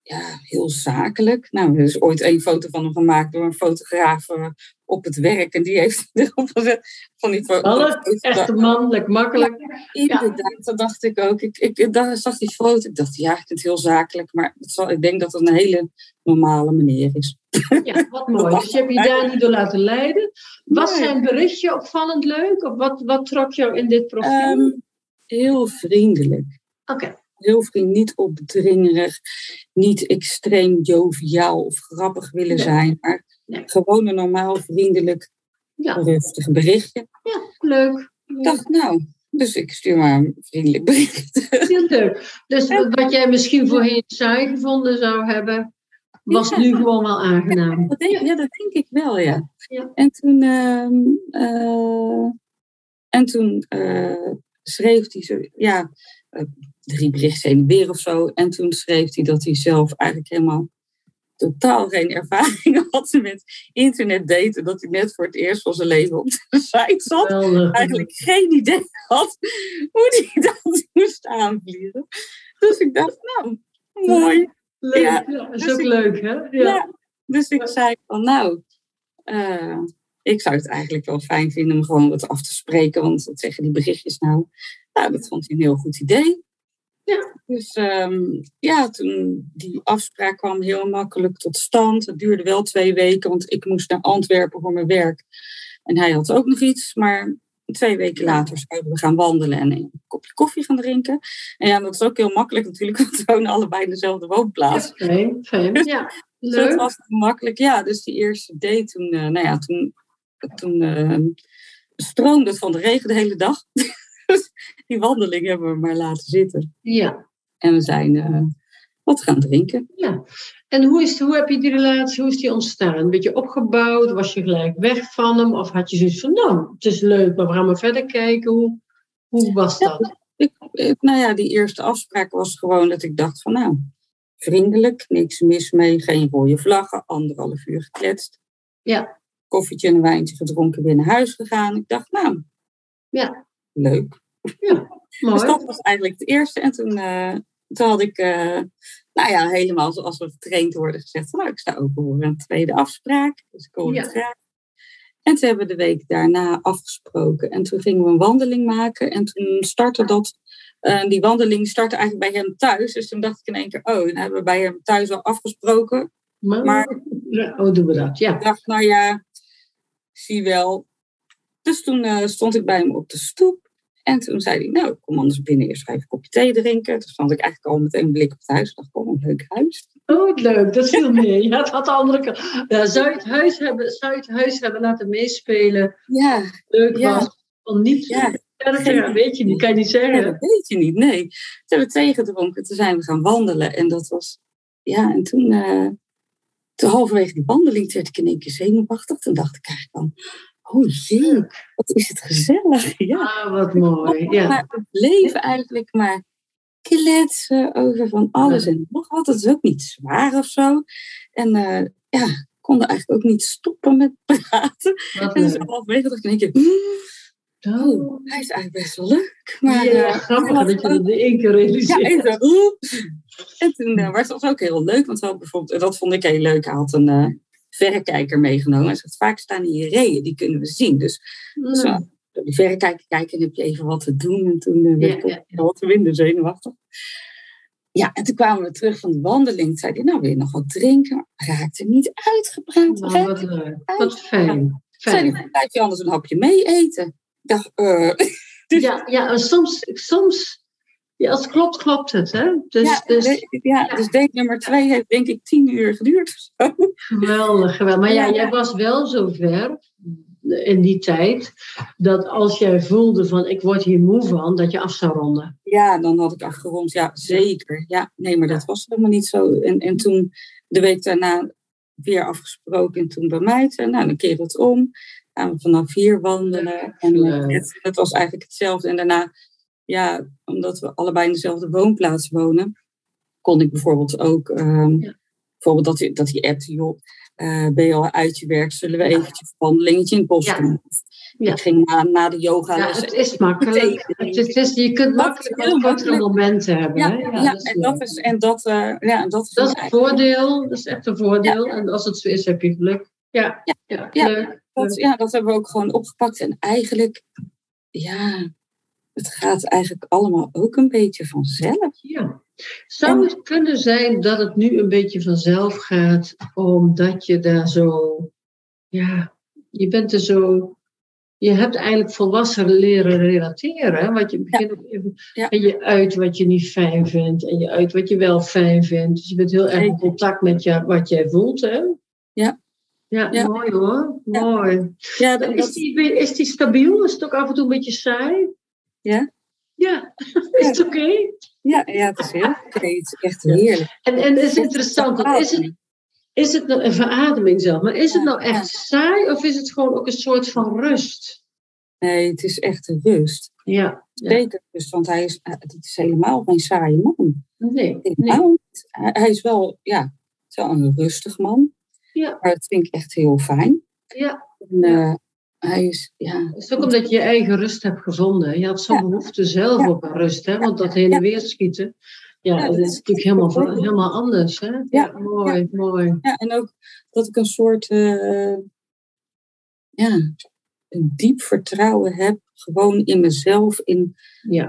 ja, heel zakelijk. Nou, er is ooit een foto van hem gemaakt door een fotograaf eh, op het werk. En die heeft [LAUGHS] erop gezet van die foto. Alles echt mannelijk, makkelijk. inderdaad, dat dacht ik ook. Ik, ik, ik zag die foto. Ik dacht, ja, ik vind het heel zakelijk. Maar het zal, ik denk dat het een hele normale meneer is. Ja, wat mooi. Dus je hebt je daar niet door laten leiden. Was zijn berichtje opvallend leuk? Of wat, wat trok jou in dit profiel? Ehm, heel vriendelijk. Oké heel vriend, niet opdringerig, niet extreem joviaal of grappig willen zijn, maar gewoon een normaal, vriendelijk, ja. rustig berichtje. Ja, leuk. Ik dacht, nou, dus ik stuur maar een vriendelijk bericht. Heel leuk. Dus wat jij misschien voorheen saai gevonden zou hebben, was nu gewoon wel aangenaam. Dat denk, ja, dat denk ik wel, ja. ja. En toen, uh, en toen uh, schreef hij zo, ja, drie berichten heen weer of zo. En toen schreef hij dat hij zelf eigenlijk helemaal totaal geen ervaring [LAUGHS] had met internet daten. Dat hij net voor het eerst van zijn leven op de site zat. Eigenlijk geen idee had hoe hij [LAUGHS] dat moest aanvliegen. Dus ik dacht, nou, mooi. Leuk, ja, is dus ook leuk, hè? Ja. ja. dus ik zei van, nou, uh, ik zou het eigenlijk wel fijn vinden om gewoon wat af te spreken. Want wat zeggen die berichtjes nou? Nou, dat vond hij een heel goed idee. Ja, dus um, ja, toen die afspraak kwam heel makkelijk tot stand. Het duurde wel twee weken, want ik moest naar Antwerpen voor mijn werk. En hij had ook nog iets, maar twee weken later zouden we gaan wandelen en een kopje koffie gaan drinken. En ja, dat is ook heel makkelijk natuurlijk, [LAUGHS] want we wonen allebei in dezelfde woonplaats. Oké, fijn. Ja, leuk. Dus dat was makkelijk. Ja, dus die eerste date, toen, uh, nou ja, toen, toen uh, stroomde het van de regen de hele dag. [LAUGHS] die wandeling hebben we maar laten zitten. Ja. En we zijn uh, wat gaan drinken. Ja. En hoe, is, hoe heb je die relatie, hoe is die ontstaan? Een beetje opgebouwd? Was je gelijk weg van hem? Of had je zoiets van, nou, het is leuk, maar we gaan maar verder kijken. Hoe, hoe was dat? ik, nou ja, die eerste afspraak was gewoon dat ik dacht van, nou, vriendelijk, niks mis mee, geen rode vlaggen, anderhalf uur gekletst. Ja. Koffietje en een wijntje gedronken, weer naar huis gegaan. Ik dacht, nou, ja. leuk. Ja, [LAUGHS] mooi. Dus dat was eigenlijk het eerste. En toen, uh, toen had ik, uh, nou ja, helemaal zoals we getraind worden gezegd, van, nou, ik sta open voor een tweede afspraak. Dus ik hoor het graag. En toen hebben we de week daarna afgesproken. En toen gingen we een wandeling maken. En toen startte dat, uh, die wandeling startte eigenlijk bij hem thuis. Dus toen dacht ik in één keer, oh, dan hebben we bij hem thuis al afgesproken. Maar, maar hoe doen we dat? Ja. Ik dacht, nou ja, zie wel. Dus toen stond ik bij hem op de stoep. En toen zei hij, nou, kom anders binnen eerst even een kopje thee drinken. Toen stond ik eigenlijk al meteen een blik op het huis. Ik dacht, kom, een leuk huis. Oh, leuk, dat viel mee. Ja, het had de andere kant. Ja, zou, je het huis hebben, zou het huis hebben laten meespelen? Ja. Leuk ja. was. Van niet ja. Ja, weet je niet, kan je niet zeggen. dat weet je niet, nee. Toen hebben we thee gedronken, toen zijn we gaan wandelen. En dat was, ja, en toen, uh, toen halverwege die wandeling werd ik in één keer zenuwachtig. Toen dacht ik eigenlijk van, Oh jee, wat is het gezellig. Ja. Ah, wat mooi. Ja. Maar het leven eigenlijk maar kletsen over van alles en nog wat. Het is ook niet zwaar of zo. En uh, ja, konden eigenlijk ook niet stoppen met praten. Wat en zo halverwege dacht ik één keer... Oh, hij is eigenlijk best wel leuk. Maar, ja, uh, grappig dat je dat in één keer realiseert. Ja, en, en toen uh, was het ook heel leuk, want we bijvoorbeeld, dat vond ik heel leuk. Hij had een, verrekijker meegenomen. Hij zegt, vaak staan hier reeën, die kunnen we zien. Dus, mm. zo, door die verrekijker kijken en heb je even wat te doen. En toen uh, werd ja, ja, wat winden zenuwachtig. Ja, en toen kwamen we terug van de wandeling. Toen zei hij, nou wil je nog wat drinken? Raakte niet uitgepraat. Oh, wat leuk, wat fijn. Zei hij, je anders een hapje mee eten? Ik dacht, uh, dus, [LAUGHS] ja, ja, soms, soms ja, als het klopt, klopt het. Hè? Dus, ja, dus, ja, dus date nummer twee heeft denk ik tien uur geduurd. Geweldig, geweldig. Maar ja, jij was wel zover in die tijd dat als jij voelde van ik word hier moe van, dat je af zou ronden. Ja, dan had ik afgerond. Ja, zeker. Ja, nee, maar dat was helemaal niet zo. En, en toen de week daarna weer afgesproken en toen bij mij. Nou, dan keer het om. Gaan we vanaf hier wandelen. En het, het was eigenlijk hetzelfde. En daarna ja, omdat we allebei in dezelfde woonplaats wonen, kon ik bijvoorbeeld ook, um, bijvoorbeeld dat hij, dat hij appte, joh, uh, ben je al uit je werk, zullen we eventjes een wandelingetje in het bos doen? Ik ging na, na de yoga. Ja, het is makkelijk. Het is, het is, je kunt makkelijk heel momenten hebben. Ja, hè? ja, dat is en dat is, en dat, eh, ja, dat is, Dat is een voordeel, dat is echt een voordeel. En als het zo is, heb je geluk. Ja, Ja, ja, ja. leuk. dat, ja, dat hebben we ook gewoon opgepakt. En eigenlijk, ja, het gaat eigenlijk allemaal ook een beetje vanzelf. Ja. Zou het kunnen zijn dat het nu een beetje vanzelf gaat, omdat je daar zo, ja, je bent er zo, je hebt eigenlijk volwassen leren relateren. Want je begint even, Ja. en je uit wat je niet fijn vindt en je uit wat je wel fijn vindt. Dus je bent heel erg in contact met je, wat jij voelt. Hè? Ja. Ja, Ja. mooi hoor. Ja. Mooi. Ja, dat, Is die, is die stabiel? Is het ook af en toe een beetje saai? Ja. Ja, is het oké? ja, ja, het is heel oké. Het is echt heerlijk. En, en het is interessant, want is het, is het nou een verademing zelf, maar is het nou echt saai of is het gewoon ook een soort van rust? Nee, het is echt een rust. Ja, ja. Zeker rust, want hij is, eh, het is helemaal geen saaie man. nee, nee. Helemaal. Hij, hij is wel, ja, wel een rustig man. Ja. Maar dat vind ik echt heel fijn. Ja. En, eh, hij is, ja, Het is ook omdat je je eigen rust hebt gevonden. Je had zo'n Ja. behoefte zelf Ja. op rust, hè? want dat heen en weer schieten, ja, Ja, dat dat is natuurlijk helemaal, helemaal anders. Hè? Ja. mooi, mooi. Ja, en ook dat ik een soort eh, ja, een diep vertrouwen heb, gewoon in mezelf, in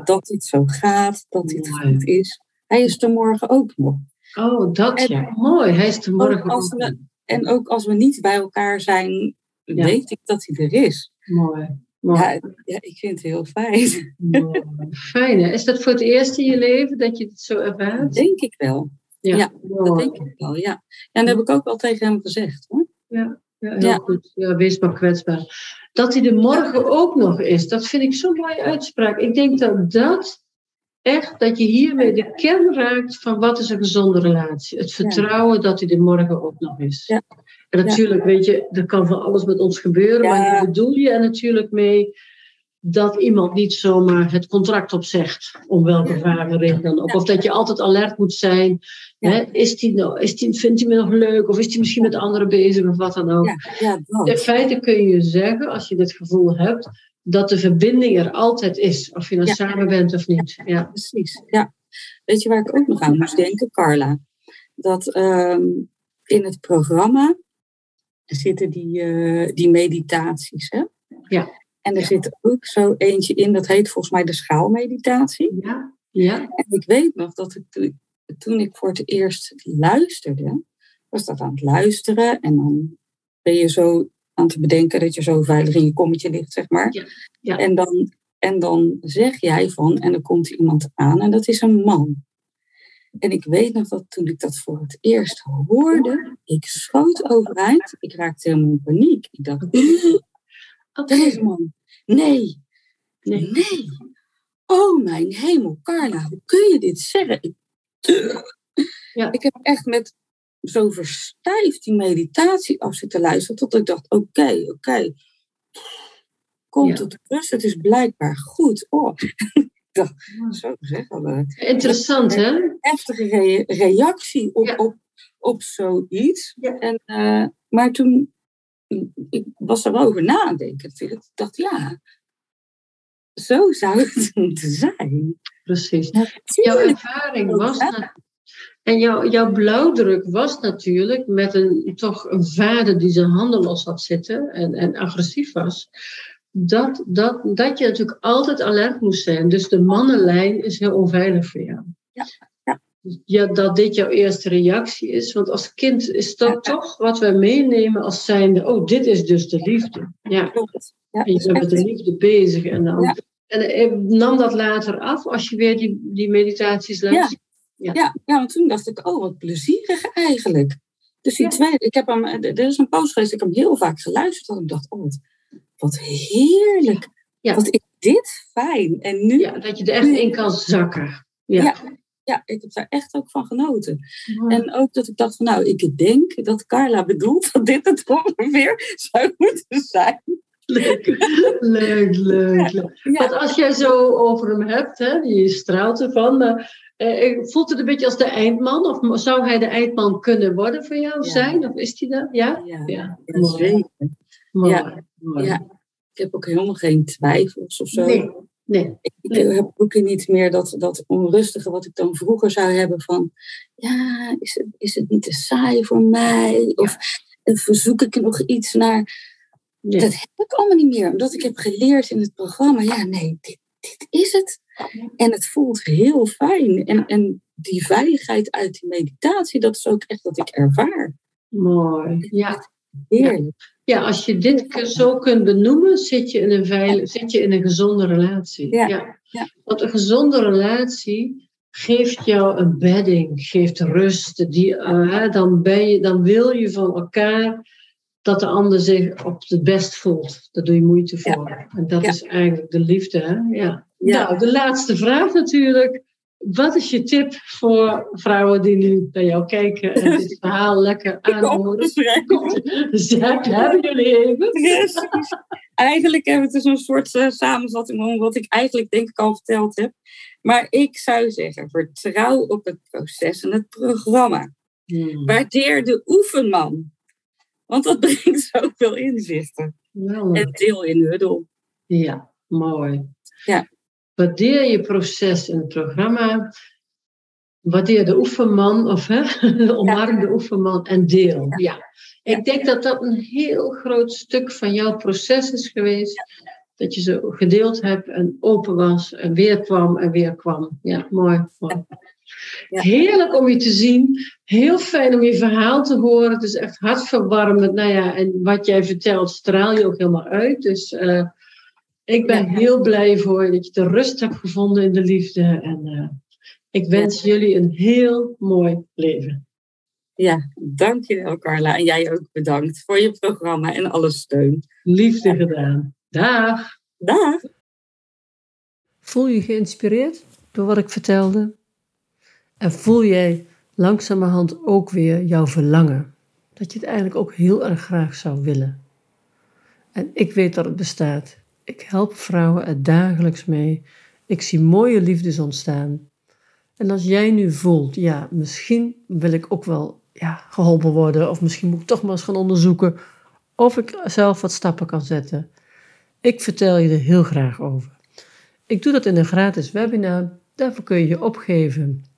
dat dit zo gaat, dat dit goed is. Hij is er morgen ook nog. Oh, dat En- ja. Mooi, hij is er morgen Ook als ook. we, en ook als we niet bij elkaar zijn, Ja. weet ik dat hij er is. Mooi, mooi. Ja, ja, ik vind het heel fijn. mooi. Fijn, hè? Is dat voor het eerst in je leven dat je het zo ervaart? Denk ik wel. Ja, ja, Dat denk ik wel, ja. En dat heb ik ook wel tegen hem gezegd. Hoor. Ja, heel Ja. goed. Ja, wees maar kwetsbaar. Dat hij er morgen ook nog is, dat vind ik zo'n mooie uitspraak. Ik denk dat dat echt, dat je hiermee de kern raakt van wat is een gezonde relatie. Het vertrouwen dat hij er morgen ook nog is. Ja. En natuurlijk, weet je, er kan van alles met ons gebeuren, maar hier bedoel je er natuurlijk mee dat iemand niet zomaar het contract opzegt, om welke vage reden dan ook. Of dat je altijd alert moet zijn. Hè? Is die nou, is die, vindt hij me nog leuk? Of is hij misschien met anderen bezig of wat dan ook? In feite kun je zeggen, als je dit gevoel hebt, dat de verbinding er altijd is. Of je nou Ja. samen bent of niet. Ja. Precies, ja. Weet je waar ik ook nog aan moest denken, Carla? Dat ehm, in het programma zitten die, eh, die meditaties, hè? Ja. En er zit ook zo eentje in, dat heet volgens mij de schaalmeditatie. Ja. Ja. En ik weet nog dat ik, toen ik voor het eerst luisterde, was dat aan het luisteren. En dan ben je zo aan het bedenken dat je zo veilig in je kommetje ligt, zeg maar. Ja, ja. En, dan, en dan zeg jij van, en dan komt er iemand aan en dat is een man. En ik weet nog dat toen ik dat voor het eerst hoorde, ik schoot overeind. Ik raakte helemaal in paniek. Ik dacht, [GASPS] dat is een man. Nee, Nee. Nee. Oh mijn hemel, Carla, hoe kun je dit zeggen? Ik, Ja. ik heb echt met zo verstijfd die meditatie af zitten luisteren, tot ik dacht, oké, oké. Kom Ja. tot rust, het is blijkbaar goed. Oh. dacht, zo zeg wat een Interessant, hè? heftige re- reactie op, Ja. op, op zoiets. Ja. En, eh, maar toen, ik was er wel over na aan het denken. natuurlijk. Ik dacht, ja, zo zou het [LAUGHS] moeten zijn. Precies. Jouw ervaring was... na- En jouw, jouw blauwdruk was natuurlijk met een, toch een vader die zijn handen los had zitten en, en agressief was. Dat, dat, dat je natuurlijk altijd alert moest zijn. Dus de mannenlijn is heel onveilig voor jou. Ja, ja. Ja, dat dit jouw eerste reactie is. Want als kind is dat Ja. toch wat wij meenemen als zijnde... Oh, dit is dus de liefde. Ja. Ja, en je bent met de liefde bezig. En, dan, en eh, nam dat later af als je weer die, die meditaties luistert? Ja, ja, want toen dacht ik, oh, wat plezierig eigenlijk. Dus die Ja. tweede, ik heb hem, er is een post geweest, ik heb hem heel vaak geluisterd. En ik dacht, oh, wat, wat heerlijk. Ja. Wat is dit fijn. En nu, Ja, dat je er echt in kan zakken. Ja. Ja. ja, ik heb daar echt ook van genoten. En ook dat ik dacht van, nou, ik denk dat Carla bedoelt dat dit het [LAUGHS] ongeveer zou moeten zijn. Leuk, leuk, leuk. leuk. Ja. Want als jij zo over hem hebt, hè, je straalt ervan, maar eh, voelt het een beetje als de eindman? Of zou hij de eindman kunnen worden voor jou Ja. zijn? Of is hij dat? Ja? Ja, mooi. zeker. Mooi. Ja. mooi. Ja. Ik heb ook helemaal geen twijfels of zo. Nee. nee. Ik, heb ook niet meer dat, dat onrustige wat ik dan vroeger zou hebben van... Ja, is het, is het niet te saai voor mij? Of verzoek ik nog iets naar... Ja. Dat heb ik allemaal niet meer. Omdat ik heb geleerd in het programma, ja nee, dit, dit is het. En het voelt heel fijn. En, en die veiligheid uit die meditatie, dat is ook echt wat ik ervaar. Mooi. Ja. Heerlijk. ja, als je dit zo kunt benoemen, zit je in een, veil, zit je in een gezonde relatie. Ja. Ja. Want een gezonde relatie geeft jou een bedding, geeft rust. Die, hè, dan, ben je, dan wil je van elkaar dat de ander zich op het best voelt. Daar doe je moeite voor. En dat Ja. is eigenlijk de liefde. Hè? Ja. Ja. Nou, de laatste vraag natuurlijk. Wat is je tip voor vrouwen die nu naar jou kijken en [LAUGHS] dit verhaal lekker aanhoren? [LAUGHS] Ja, hebben jullie even. Eigenlijk hebben we dus een soort eh, samenvatting van wat ik eigenlijk denk ik al verteld heb. Maar ik zou zeggen, vertrouw op het proces en het programma. Hmm. Waardeer de oefenman. Want dat [LAUGHS] brengt zoveel inzichten. Wel, En deel in huddel. Ja, mooi. Ja. Waardeer je proces in het programma. Waardeer de oefenman, of hè, [LAUGHS] omarm de oefenman en deel. Ja. Ik denk dat dat een heel groot stuk van jouw proces is geweest. Dat je zo gedeeld hebt en open was en weer kwam en weer kwam. Ja, mooi. mooi. Ja. Heerlijk om je te zien. Heel fijn om je verhaal te horen. Het is echt hartverwarmend. Nou ja, en wat jij vertelt straal je ook helemaal uit. Dus eh, ik ben Ja. heel blij voor je dat je de rust hebt gevonden in de liefde. En eh, ik wens jullie een heel mooi leven. Ja, dankjewel Carla. En jij ook bedankt voor je programma en alle steun. Liefde gedaan. Dag. Dag! Voel je geïnspireerd door wat ik vertelde? En voel jij langzamerhand ook weer jouw verlangen? Dat je het eigenlijk ook heel erg graag zou willen. En ik weet dat het bestaat. Ik help vrouwen er dagelijks mee. Ik zie mooie liefdes ontstaan. En als jij nu voelt, ja, misschien wil ik ook wel ja, geholpen worden, of misschien moet ik toch maar eens gaan onderzoeken of ik zelf wat stappen kan zetten. Ik vertel je er heel graag over. Ik doe dat in een gratis webinar. Daarvoor kun je je opgeven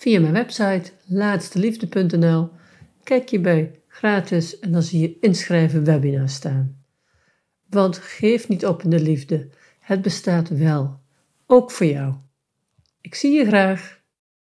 via mijn website laatsteliefde.nl. Kijk je bij gratis en dan zie je inschrijven webinar staan. Want geef niet op in de liefde. Het bestaat wel. Ook voor jou. Ik zie je graag.